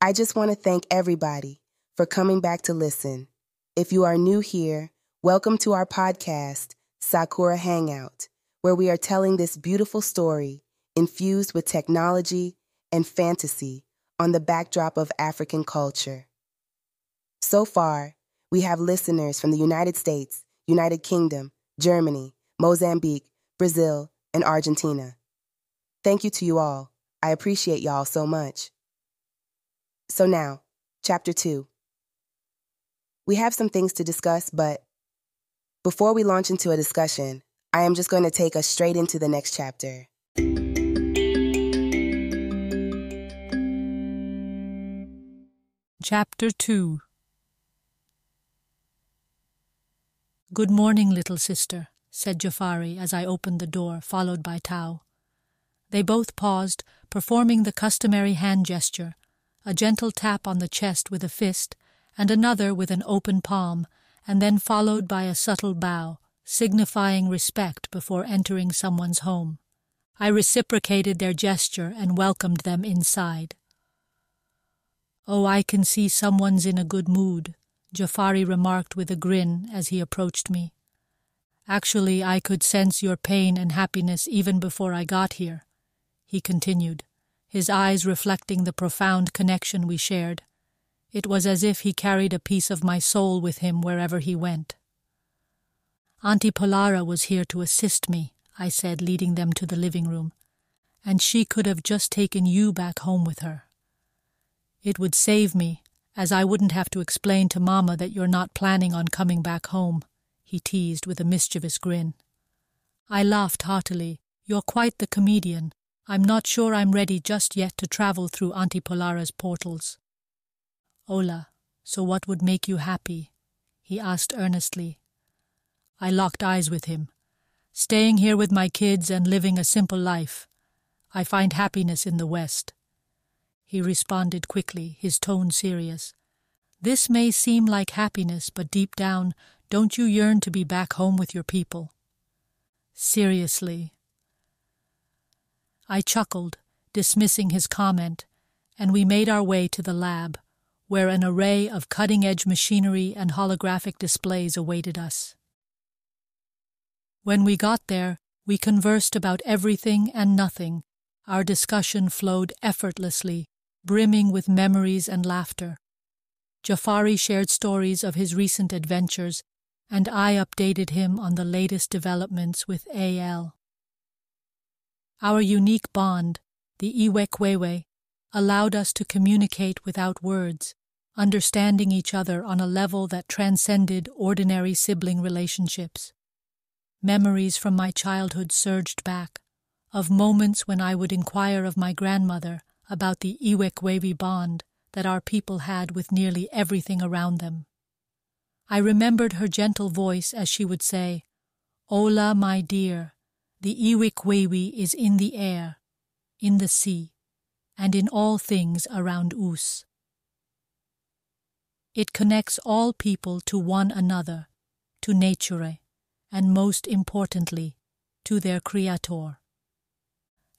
I just want to thank everybody for coming back to listen. If you are new here, welcome to our podcast, Sakura Hangout, where we are telling this beautiful story infused with technology and fantasy on the backdrop of African culture. So far, we have listeners from the United States, United Kingdom, Germany, Mozambique, Brazil, and Argentina. Thank you to you all. I appreciate y'all so much. So now, chapter two. We have some things to discuss, but before we launch into a discussion, I am just going to take us straight into the next chapter. Chapter 2 Good morning, little sister, said Jafari as I opened the door, followed by Tao. They both paused, performing the customary hand gesture, a gentle tap on the chest with a fist, and another with an open palm, and then followed by a subtle bow, signifying respect before entering someone's home. I reciprocated their gesture and welcomed them inside. Oh, I can see someone's in a good mood, Jafari remarked with a grin as he approached me. Actually, I could sense your pain and happiness even before I got here, he continued, his eyes reflecting the profound connection we shared. It was as if he carried a piece of my soul with him wherever he went. Auntie Polara was here to assist me, I said, leading them to the living room, and she could have just taken you back home with her. It would save me, as I wouldn't have to explain to Mamma that you're not planning on coming back home, he teased with a mischievous grin. I laughed heartily. You're quite the comedian. I'm not sure I'm ready just yet to travel through Auntie Polara's portals. Ola, so what would make you happy? he asked earnestly. I locked eyes with him. Staying here with my kids and living a simple life. I find happiness in the West he responded quickly, his tone serious. This may seem like happiness, but deep down, don't you yearn to be back home with your people? Seriously. I chuckled, dismissing his comment, and we made our way to the lab, where an array of cutting edge machinery and holographic displays awaited us. When we got there, we conversed about everything and nothing. Our discussion flowed effortlessly, brimming with memories and laughter. Jafari shared stories of his recent adventures, and I updated him on the latest developments with AL. Our unique bond, the Iwekwewe, allowed us to communicate without words, understanding each other on a level that transcended ordinary sibling relationships. Memories from my childhood surged back, of moments when I would inquire of my grandmother about the Iwekwewe bond that our people had with nearly everything around them. I remembered her gentle voice as she would say, Ola, my dear, the Iwekwewe is in the air, in the sea, and in all things around Us. It connects all people to one another, to nature, and most importantly, to their Creator.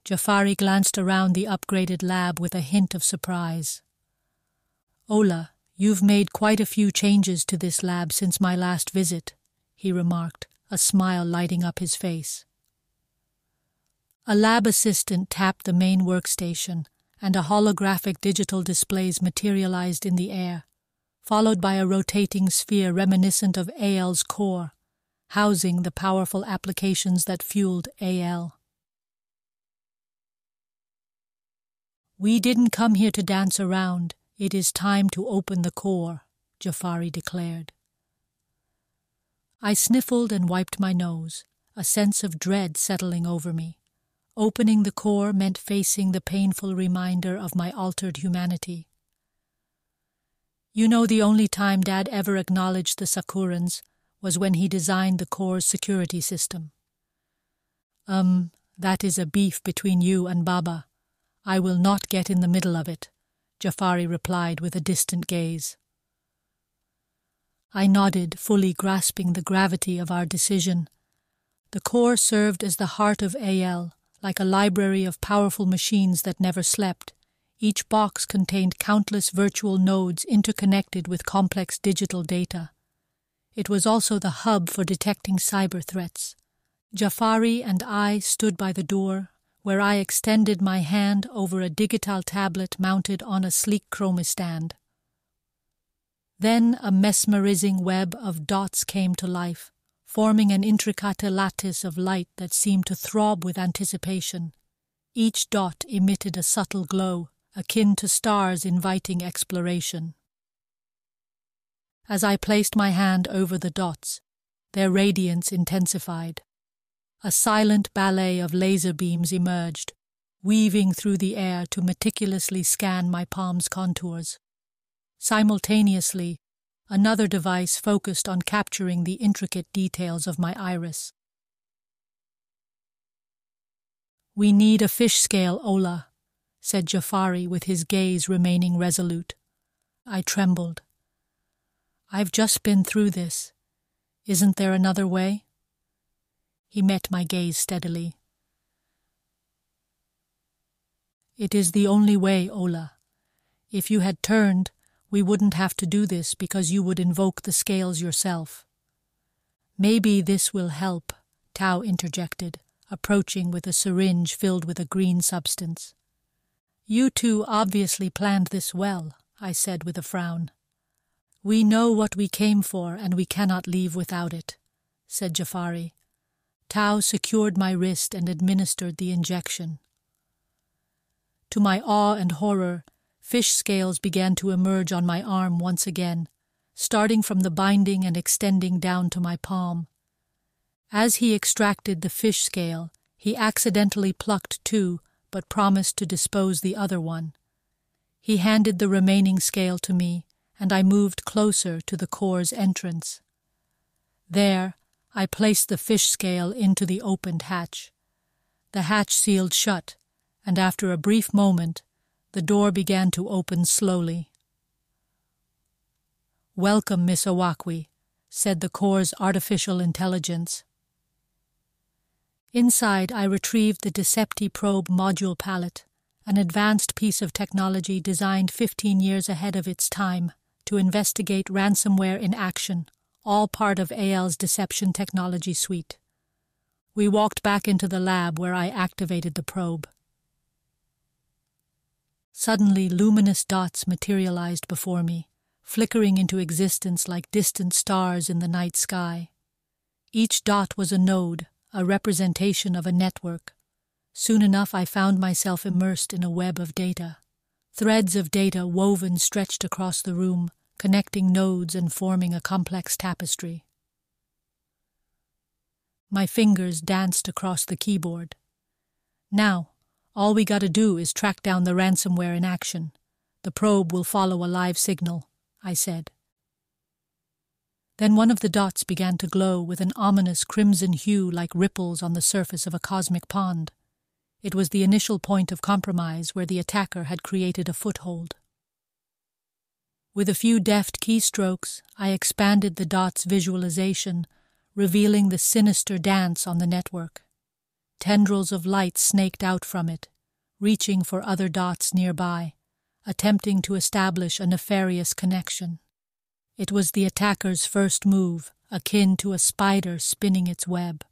Jafari glanced around the upgraded lab with a hint of surprise. Ola, you've made quite a few changes to this lab since my last visit, he remarked, a smile lighting up his face. A lab assistant tapped the main workstation, and a holographic digital displays materialized in the air, followed by a rotating sphere reminiscent of AL's core, housing the powerful applications that fueled AL. We didn't come here to dance around. It is time to open the core, Jafari declared. I sniffled and wiped my nose, a sense of dread settling over me. Opening the core meant facing the painful reminder of my altered humanity. You know, the only time Dad ever acknowledged the Sakkurans was when he designed the core's security system. Um, that is a beef between you and Baba, I will not get in the middle of it, Jafari replied with a distant gaze. I nodded, fully grasping the gravity of our decision. The core served as the heart of AL, like a library of powerful machines that never slept, Each box contained countless virtual nodes interconnected with complex digital data. It was also the hub for detecting cyber threats. Jafari and I stood by the door, where I extended my hand over a digital tablet mounted on a sleek chromostand. Then a mesmerizing web of dots came to life, forming an intricate lattice of light that seemed to throb with anticipation. Each dot emitted a subtle glow, akin to stars inviting exploration. As I placed my hand over the dots, their radiance intensified. A silent ballet of laser beams emerged, weaving through the air to meticulously scan my palm's contours. Simultaneously, another device focused on capturing the intricate details of my iris. We need a fish scale, Ola, said Jafari with his gaze remaining resolute. I trembled. I've just been through this. Isn't there another way? He met my gaze steadily. It is the only way, Ola. If you had turned, we wouldn't have to do this because you would invoke the scales yourself. Maybe this will help, Tao interjected, approaching with a syringe filled with a green substance. You two obviously planned this well, I said with a frown. We know what we came for, and we cannot leave without it, said Jafari. Tao secured my wrist and administered the injection. To my awe and horror, Fish scales began to emerge on my arm once again, starting from the binding and extending down to my palm. As he extracted the fish scale, he accidentally plucked two, but promised to dispose the other one. He handed the remaining scale to me, and I moved closer to the core's entrance. There, I placed the fish scale into the opened hatch. The hatch sealed shut, and after a brief moment, the door began to open slowly. Welcome, Miss Owakwi, said the Core's artificial intelligence. Inside, I retrieved the Decepti probe module palette, an advanced piece of technology designed 15 years ahead of its time to investigate ransomware in action, all part of AL's deception technology suite. We walked back into the lab where I activated the probe. Suddenly, luminous dots materialized before me, flickering into existence like distant stars in the night sky. Each dot was a node, a representation of a network. Soon enough, I found myself immersed in a web of data. Threads of data woven stretched across the room, connecting nodes and forming a complex tapestry. My fingers danced across the keyboard. Now, all we gotta do is track down the ransomware in action. The probe will follow a live signal, I said. Then one of the dots began to glow with an ominous crimson hue like ripples on the surface of a cosmic pond. It was the initial point of compromise where the attacker had created a foothold. With a few deft keystrokes, I expanded the dot's visualization, revealing the sinister dance on the network. Tendrils of light snaked out from it, reaching for other dots nearby, attempting to establish a nefarious connection. It was the attacker's first move, akin to a spider spinning its web.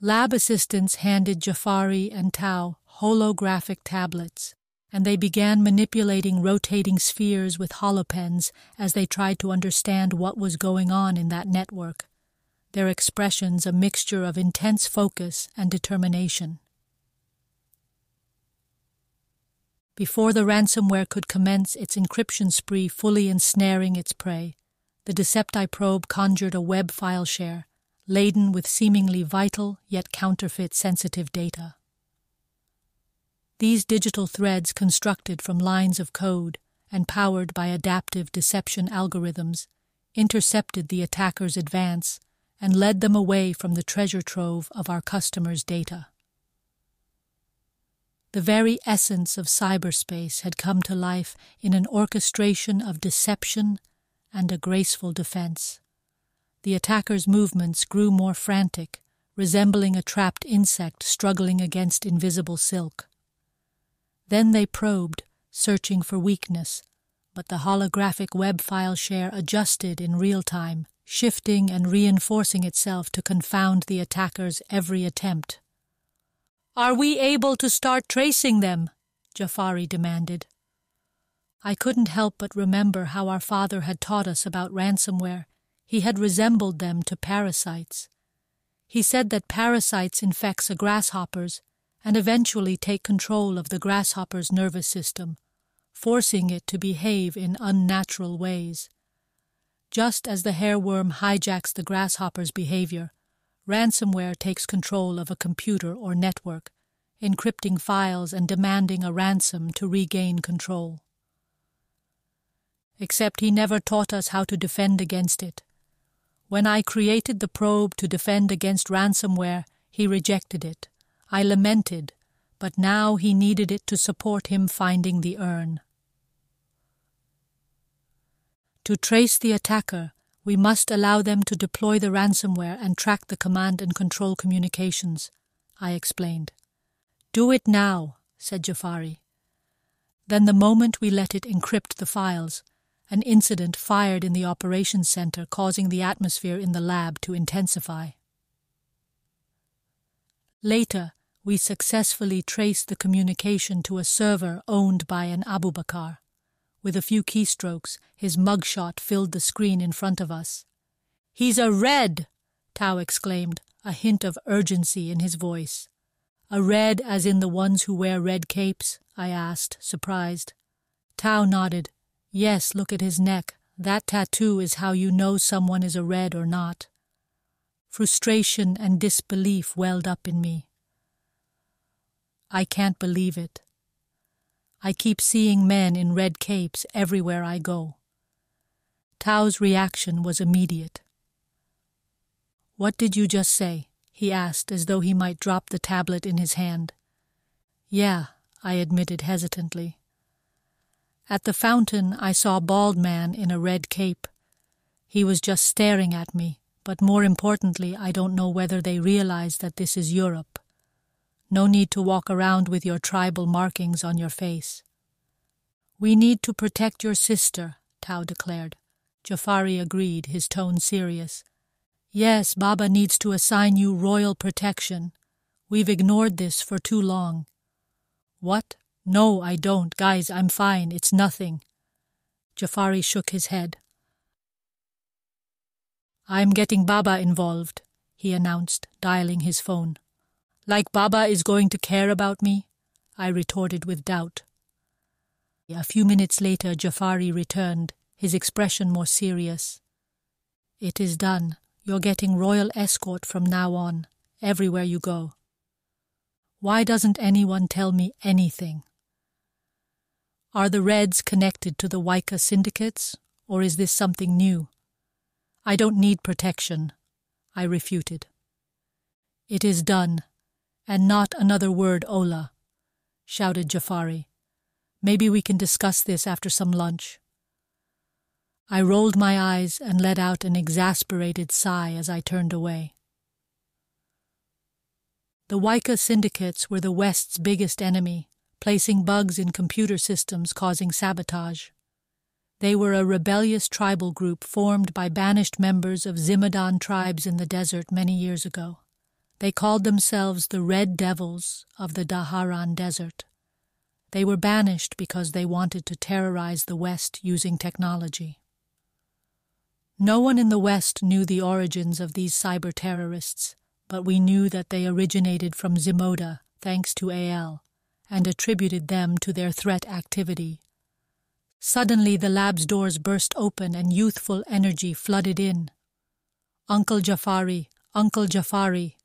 Lab assistants handed Jafari and Tao holographic tablets, and they began manipulating rotating spheres with holopens as they tried to understand what was going on in that network their expressions a mixture of intense focus and determination. Before the ransomware could commence its encryption spree fully ensnaring its prey, the Decepti probe conjured a web file share laden with seemingly vital yet counterfeit sensitive data. These digital threads, constructed from lines of code and powered by adaptive deception algorithms, intercepted the attacker's advance and led them away from the treasure trove of our customers' data. The very essence of cyberspace had come to life in an orchestration of deception and a graceful defense. The attacker's movements grew more frantic, resembling a trapped insect struggling against invisible silk. Then they probed, searching for weakness, but the holographic web file share adjusted in real time, shifting and reinforcing itself to confound the attacker's every attempt. Are we able to start tracing them? Jafari demanded. I couldn't help but remember how our father had taught us about ransomware. He had resembled them to parasites. He said that parasites infects a grasshopper's and eventually take control of the grasshopper's nervous system, forcing it to behave in unnatural ways. Just as the hairworm hijacks the grasshopper's behavior, ransomware takes control of a computer or network, encrypting files and demanding a ransom to regain control. Except he never taught us how to defend against it. When I created the probe to defend against ransomware, he rejected it. I lamented, but now he needed it to support him finding the urn. To trace the attacker, we must allow them to deploy the ransomware and track the command and control communications, I explained. Do it now, said Jafari. Then the moment we let it encrypt the files, an incident fired in the operations center causing the atmosphere in the lab to intensify. Later, we successfully traced the communication to a server owned by an Abu Bakr. With a few keystrokes, his mugshot filled the screen in front of us. He's a red! Tao exclaimed, a hint of urgency in his voice. A red as in the ones who wear red capes? I asked, surprised. Tao nodded. Yes, look at his neck. That tattoo is how you know someone is a red or not. Frustration and disbelief welled up in me. I can't believe it. I keep seeing men in red capes everywhere I go. Tao's reaction was immediate. What did you just say? he asked as though he might drop the tablet in his hand. Yeah, I admitted hesitantly. At the fountain, I saw a bald man in a red cape. He was just staring at me, but more importantly, I don't know whether they realize that this is Europe. No need to walk around with your tribal markings on your face. We need to protect your sister, Tao declared. Jafari agreed, his tone serious. Yes, Baba needs to assign you royal protection. We've ignored this for too long. What? No, I don't. Guys, I'm fine. It's nothing. Jafari shook his head. I'm getting Baba involved, he announced, dialing his phone. Like Baba is going to care about me? I retorted with doubt. A few minutes later, Jafari returned, his expression more serious. It is done. You're getting royal escort from now on, everywhere you go. Why doesn't anyone tell me anything? Are the Reds connected to the Waika syndicates, or is this something new? I don't need protection, I refuted. It is done, and not another word, Ola, shouted Jafari. Maybe we can discuss this after some lunch. I rolled my eyes and let out an exasperated sigh as I turned away. The Waika syndicates were the West's biggest enemy, placing bugs in computer systems causing sabotage. They were a rebellious tribal group formed by banished members of Zimadan tribes in the desert many years ago. They called themselves the Red Devils of the Daharan Desert. They were banished because they wanted to terrorize the West using technology. No one in the West knew the origins of these cyber terrorists, but we knew that they originated from Zimoda, thanks to AL, and attributed them to their threat activity Suddenly the lab's doors burst open and youthful energy flooded in. Uncle Jafari, Uncle Jafari.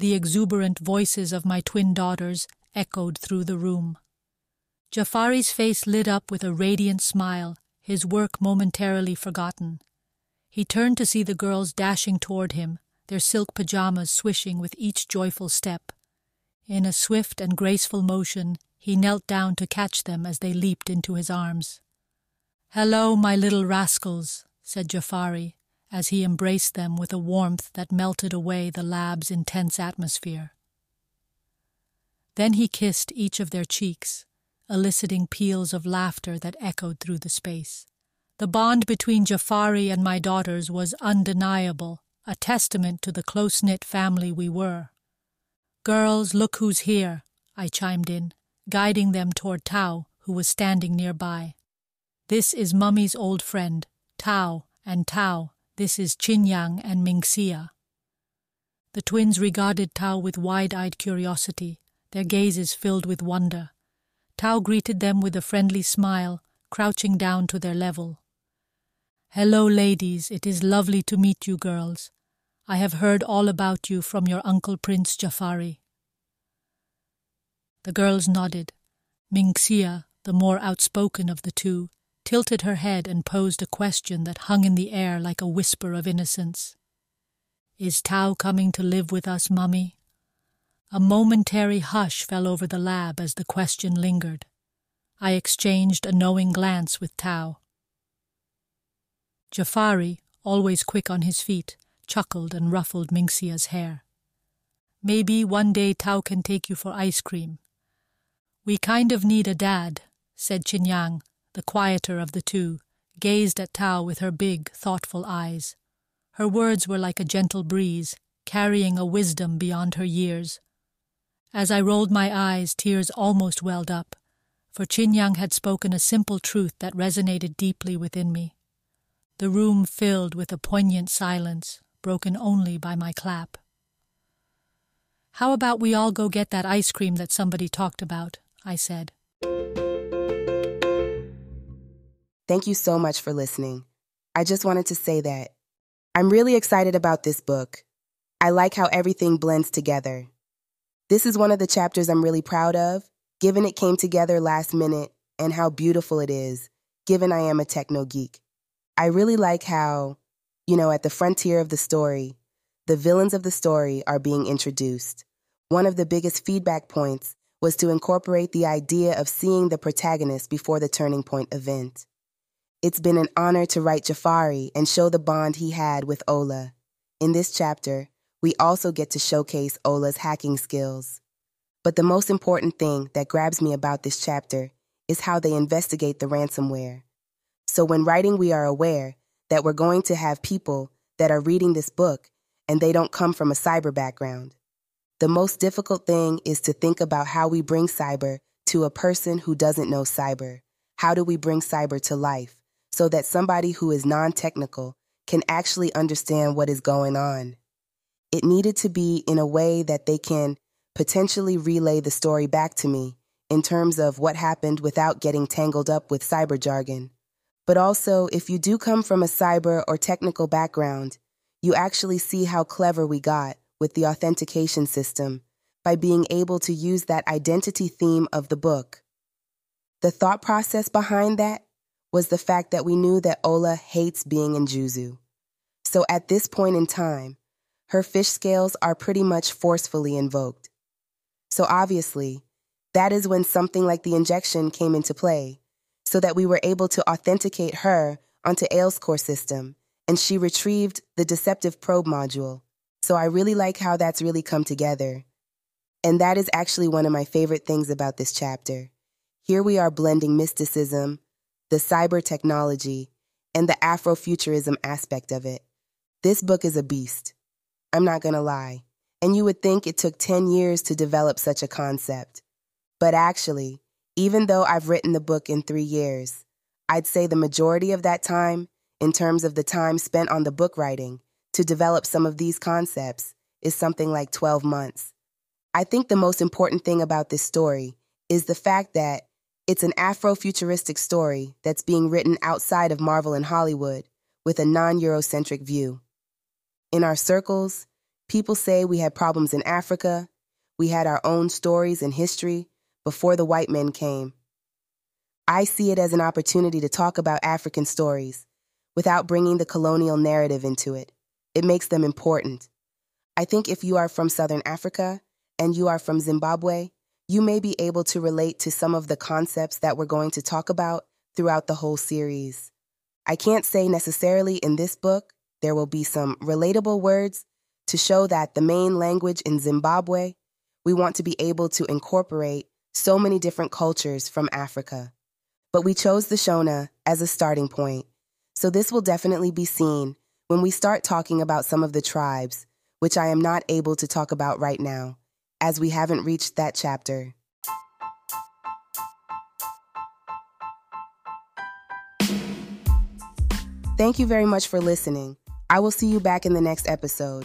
The exuberant voices of my twin daughters echoed through the room. Jafari's face lit up with a radiant smile, his work momentarily forgotten. He turned to see the girls dashing toward him, their silk pajamas swishing with each joyful step. In a swift and graceful motion, he knelt down to catch them as they leaped into his arms. Hello, my little rascals, said Jafari, as he embraced them with a warmth that melted away the lab's intense atmosphere. Then he kissed each of their cheeks, eliciting peals of laughter that echoed through the space. The bond between Jafari and my daughters was undeniable, a testament to the close knit family we were. Girls, look who's here, I chimed in, guiding them toward Tao, who was standing nearby. This is Mummy's old friend, Tao, and Tao, this is Chinyang and Mingxia. The twins regarded Tao with wide eyed curiosity, their gazes filled with wonder. Tao greeted them with a friendly smile, crouching down to their level. Hello, ladies. It is lovely to meet you, girls. I have heard all about you from your uncle Prince Jafari. The girls nodded. Mingxia, the more outspoken of the two, tilted her head and posed a question that hung in the air like a whisper of innocence. Is Tao coming to live with us, Mummy? A momentary hush fell over the lab as the question lingered. I exchanged a knowing glance with Tao. Jafari, always quick on his feet, chuckled and ruffled Mingxia's hair. Maybe one day Tao can take you for ice cream. We kind of need a dad, said Chinyang, the quieter of the two, gazed at Tao with her big, thoughtful eyes. Her words were like a gentle breeze, carrying a wisdom beyond her years. As I rolled my eyes, tears almost welled up, for Chinyang had spoken a simple truth that resonated deeply within me the room filled with a poignant silence, broken only by my clap. How about we all go get that ice cream that somebody talked about? I said. Thank you so much for listening. I just wanted to say that I'm really excited about this book. I like how everything blends together. This is one of the chapters I'm really proud of, given it came together last minute and how beautiful it is, given I am a techno geek. I really like how, you know, at the frontier of the story, the villains of the story are being introduced. One of the biggest feedback points was to incorporate the idea of seeing the protagonist before the turning point event. It's been an honor to write Jafari and show the bond he had with Ola. In this chapter, we also get to showcase Ola's hacking skills. But the most important thing that grabs me about this chapter is how they investigate the ransomware. So when writing, we are aware that we're going to have people that are reading this book and they don't come from a cyber background. The most difficult thing is to think about how we bring cyber to a person who doesn't know cyber. How do we bring cyber to life so that somebody who is non technical can actually understand what is going on? It needed to be in a way that they can potentially relay the story back to me in terms of what happened without getting tangled up with cyber jargon. But also, if you do come from a cyber or technical background, you actually see how clever we got with the authentication system by being able to use that identity theme of the book. The thought process behind that was the fact that we knew that Ola hates being in Juzu. So at this point in time, her fish scales are pretty much forcefully invoked. So obviously, that is when something like the injection came into play so that we were able to authenticate her onto Aile's core system, and she retrieved the deceptive probe module. So I really like how that's really come together. And that is actually one of my favorite things about this chapter. Here we are blending mysticism, the cyber technology, and the Afrofuturism aspect of it. This book is a beast. I'm not gonna lie. And you would think it took 10 years to develop such a concept. But actually, even though I've written the book in three years, I'd say the majority of that time, in terms of the time spent on the book writing, to develop some of these concepts, is something like 12 months. I think the most important thing about this story is the fact that it's an Afrofuturistic story that's being written outside of Marvel and Hollywood with a non Eurocentric view. In our circles, people say we had problems in Africa, we had our own stories and history, before the white men came. I see it as an opportunity to talk about African stories without bringing the colonial narrative into it. It makes them important. I think if you are from Southern Africa and you are from Zimbabwe, you may be able to relate to some of the concepts that we're going to talk about throughout the whole series. I can't say necessarily in this book there will be some relatable words to show that the main language in Zimbabwe, we want to be able to incorporate so many different cultures from Africa. But we chose the Shona as a starting point, so this will definitely be seen when we start talking about some of the tribes, which I am not able to talk about right now, as we haven't reached that chapter. Thank you very much for listening. I will see you back in the next episode.